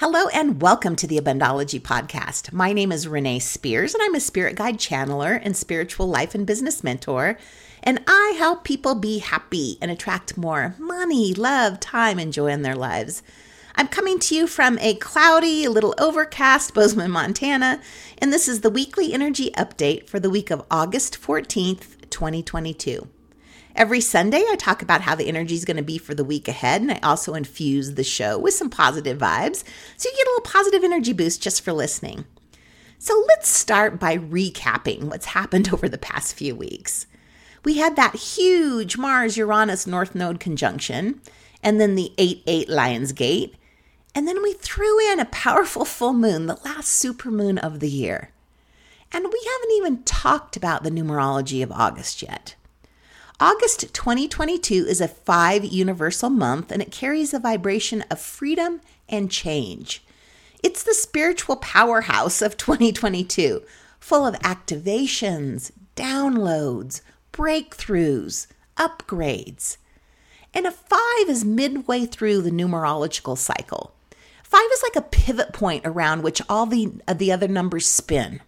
Hello and welcome to the Abundology Podcast. My name is Renee Spears and I'm a spirit guide channeler and spiritual life and business mentor. And I help people be happy and attract more money, love, time, and joy in their lives. I'm coming to you from a cloudy, a little overcast Bozeman, Montana, and this is the weekly energy update for the week of August 14th, 2022. Every Sunday, I talk about how the energy is going to be for the week ahead, and I also infuse the show with some positive vibes so you get a little positive energy boost just for listening. So let's start by recapping what's happened over the past few weeks. We had that huge Mars Uranus North Node conjunction, and then the 8 8 Lions Gate, and then we threw in a powerful full moon, the last supermoon of the year. And we haven't even talked about the numerology of August yet. August 2022 is a five universal month and it carries a vibration of freedom and change. It's the spiritual powerhouse of 2022, full of activations, downloads, breakthroughs, upgrades. And a five is midway through the numerological cycle. Five is like a pivot point around which all the, uh, the other numbers spin.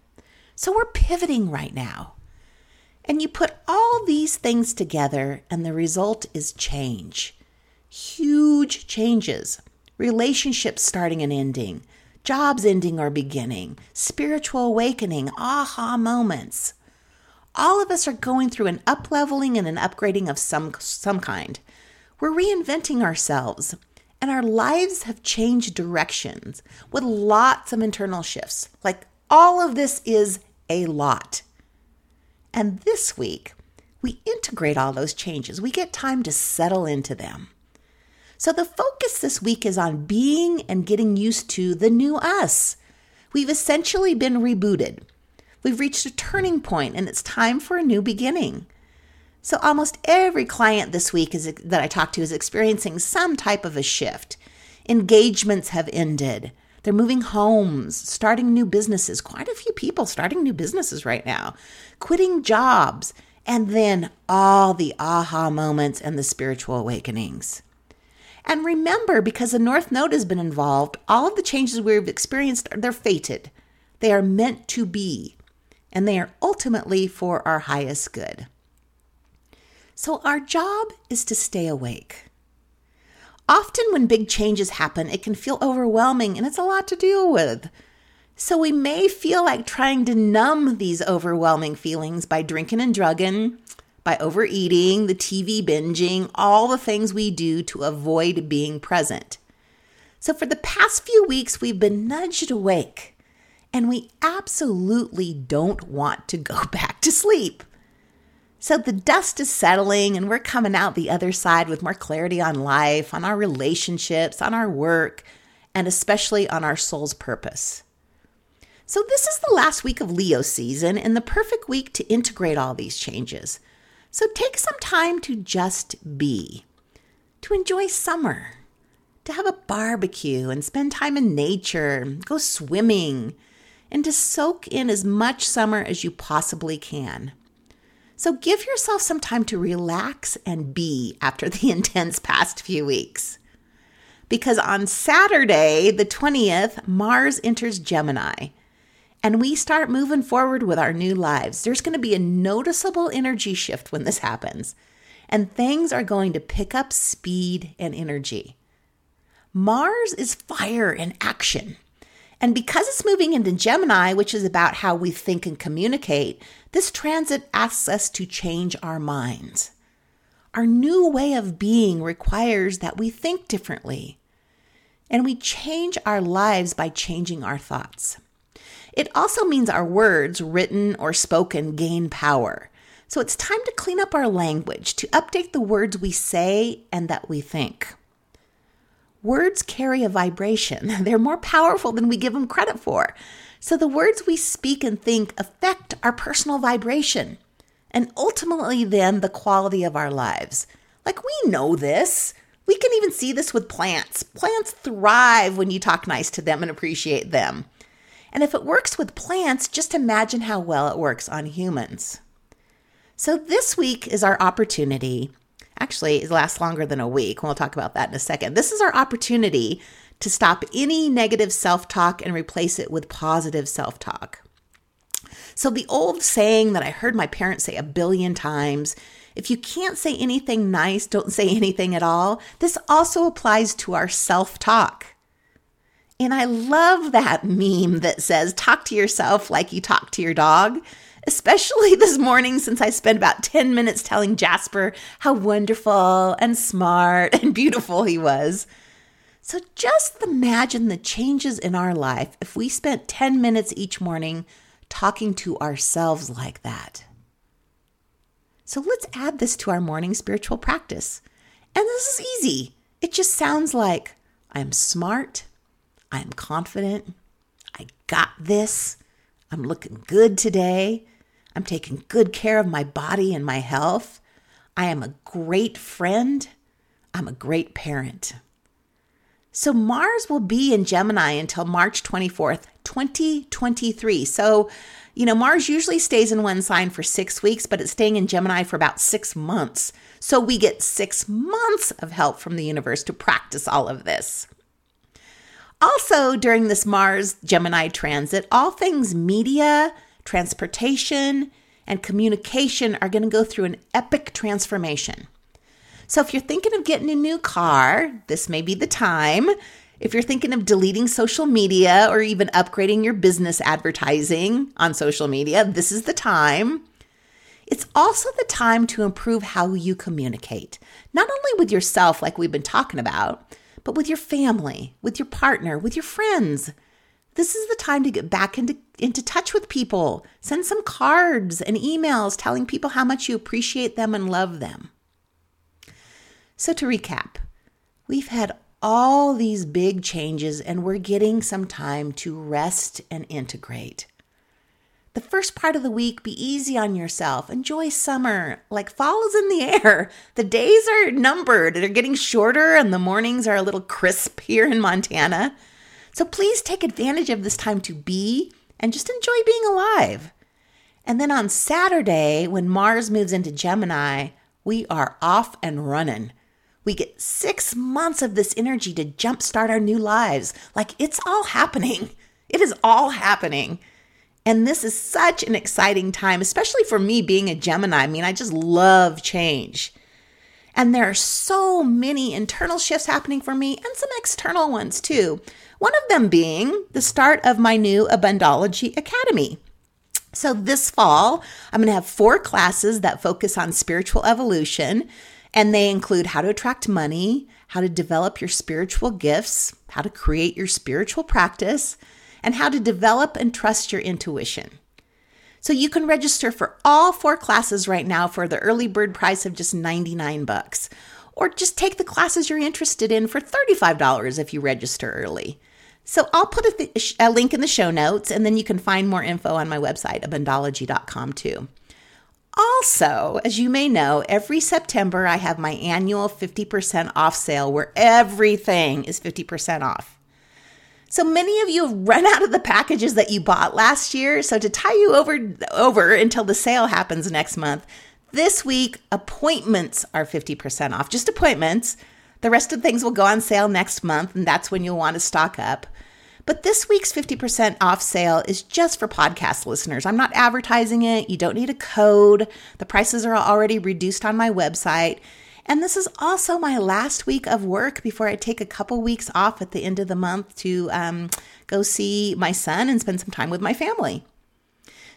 So we're pivoting right now. And you put all these things together, and the result is change. Huge changes. Relationships starting and ending, jobs ending or beginning, spiritual awakening, aha moments. All of us are going through an upleveling and an upgrading of some, some kind. We're reinventing ourselves, and our lives have changed directions with lots of internal shifts. Like all of this is a lot. And this week, we integrate all those changes. We get time to settle into them. So the focus this week is on being and getting used to the new us. We've essentially been rebooted. We've reached a turning point and it's time for a new beginning. So almost every client this week is, that I talk to is experiencing some type of a shift. Engagements have ended. They're moving homes, starting new businesses. Quite a few people starting new businesses right now, quitting jobs, and then all the aha moments and the spiritual awakenings. And remember, because the North Node has been involved, all of the changes we've experienced, they're fated. They are meant to be, and they are ultimately for our highest good. So our job is to stay awake. Often, when big changes happen, it can feel overwhelming and it's a lot to deal with. So, we may feel like trying to numb these overwhelming feelings by drinking and drugging, by overeating, the TV binging, all the things we do to avoid being present. So, for the past few weeks, we've been nudged awake and we absolutely don't want to go back to sleep. So the dust is settling, and we're coming out the other side with more clarity on life, on our relationships, on our work, and especially on our soul's purpose. So, this is the last week of Leo season and the perfect week to integrate all these changes. So, take some time to just be, to enjoy summer, to have a barbecue and spend time in nature, go swimming, and to soak in as much summer as you possibly can. So give yourself some time to relax and be after the intense past few weeks. Because on Saturday, the 20th, Mars enters Gemini and we start moving forward with our new lives. There's going to be a noticeable energy shift when this happens, and things are going to pick up speed and energy. Mars is fire and action. And because it's moving into Gemini, which is about how we think and communicate, this transit asks us to change our minds. Our new way of being requires that we think differently. And we change our lives by changing our thoughts. It also means our words, written or spoken, gain power. So it's time to clean up our language, to update the words we say and that we think. Words carry a vibration. They're more powerful than we give them credit for. So the words we speak and think affect our personal vibration and ultimately then the quality of our lives. Like we know this. We can even see this with plants. Plants thrive when you talk nice to them and appreciate them. And if it works with plants, just imagine how well it works on humans. So this week is our opportunity actually it lasts longer than a week. We'll talk about that in a second. This is our opportunity to stop any negative self talk and replace it with positive self talk. So, the old saying that I heard my parents say a billion times if you can't say anything nice, don't say anything at all. This also applies to our self talk. And I love that meme that says, talk to yourself like you talk to your dog. Especially this morning, since I spent about 10 minutes telling Jasper how wonderful and smart and beautiful he was. So just imagine the changes in our life if we spent 10 minutes each morning talking to ourselves like that. So let's add this to our morning spiritual practice. And this is easy. It just sounds like I'm smart, I'm confident, I got this, I'm looking good today, I'm taking good care of my body and my health, I am a great friend, I'm a great parent. So Mars will be in Gemini until March 24th, 2023. So, you know, Mars usually stays in one sign for six weeks, but it's staying in Gemini for about six months. So we get six months of help from the universe to practice all of this. Also, during this Mars Gemini transit, all things media, transportation, and communication are going to go through an epic transformation. So if you're thinking of getting a new car, this may be the time. If you're thinking of deleting social media or even upgrading your business advertising on social media, this is the time. It's also the time to improve how you communicate, not only with yourself, like we've been talking about, but with your family, with your partner, with your friends. This is the time to get back into, into touch with people. Send some cards and emails telling people how much you appreciate them and love them. So, to recap, we've had all these big changes and we're getting some time to rest and integrate. The first part of the week, be easy on yourself. Enjoy summer. Like fall is in the air. The days are numbered. They're getting shorter and the mornings are a little crisp here in Montana. So please take advantage of this time to be and just enjoy being alive. And then on Saturday, when Mars moves into Gemini, we are off and running. We get six months of this energy to jumpstart our new lives. Like it's all happening. It is all happening. And this is such an exciting time, especially for me being a Gemini. I mean, I just love change. And there are so many internal shifts happening for me and some external ones too. One of them being the start of my new Abundology Academy. So, this fall, I'm going to have four classes that focus on spiritual evolution. And they include how to attract money, how to develop your spiritual gifts, how to create your spiritual practice, and how to develop and trust your intuition. So you can register for all four classes right now for the early bird price of just 99 bucks. Or just take the classes you're interested in for $35 if you register early. So I'll put a, th- a, link in the show notes, and then you can find more info on my website, abundology.com, too. Also, as you may know, every September I have my annual 50% off sale where everything is 50% off. So many of you have run out of the packages that you bought last year. So to tie you over over until the sale happens next month, this week appointments are 50% off. Just appointments. The rest of things will go on sale next month and that's when you'll want to stock up. But this week's 50% off sale is just for podcast listeners. I'm not advertising it. You don't need a code. The prices are already reduced on my website. And this is also my last week of work before I take a couple weeks off at the end of the month to um, go see my son and spend some time with my family.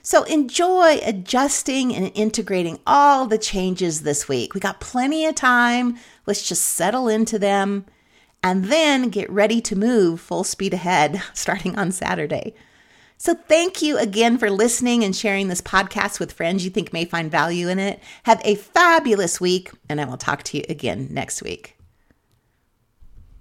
So enjoy adjusting and integrating all the changes this week. We got plenty of time. Let's just settle into them and then get ready to move full speed ahead starting on Saturday. So, thank you again for listening and sharing this podcast with friends you think may find value in it. Have a fabulous week, and I will talk to you again next week.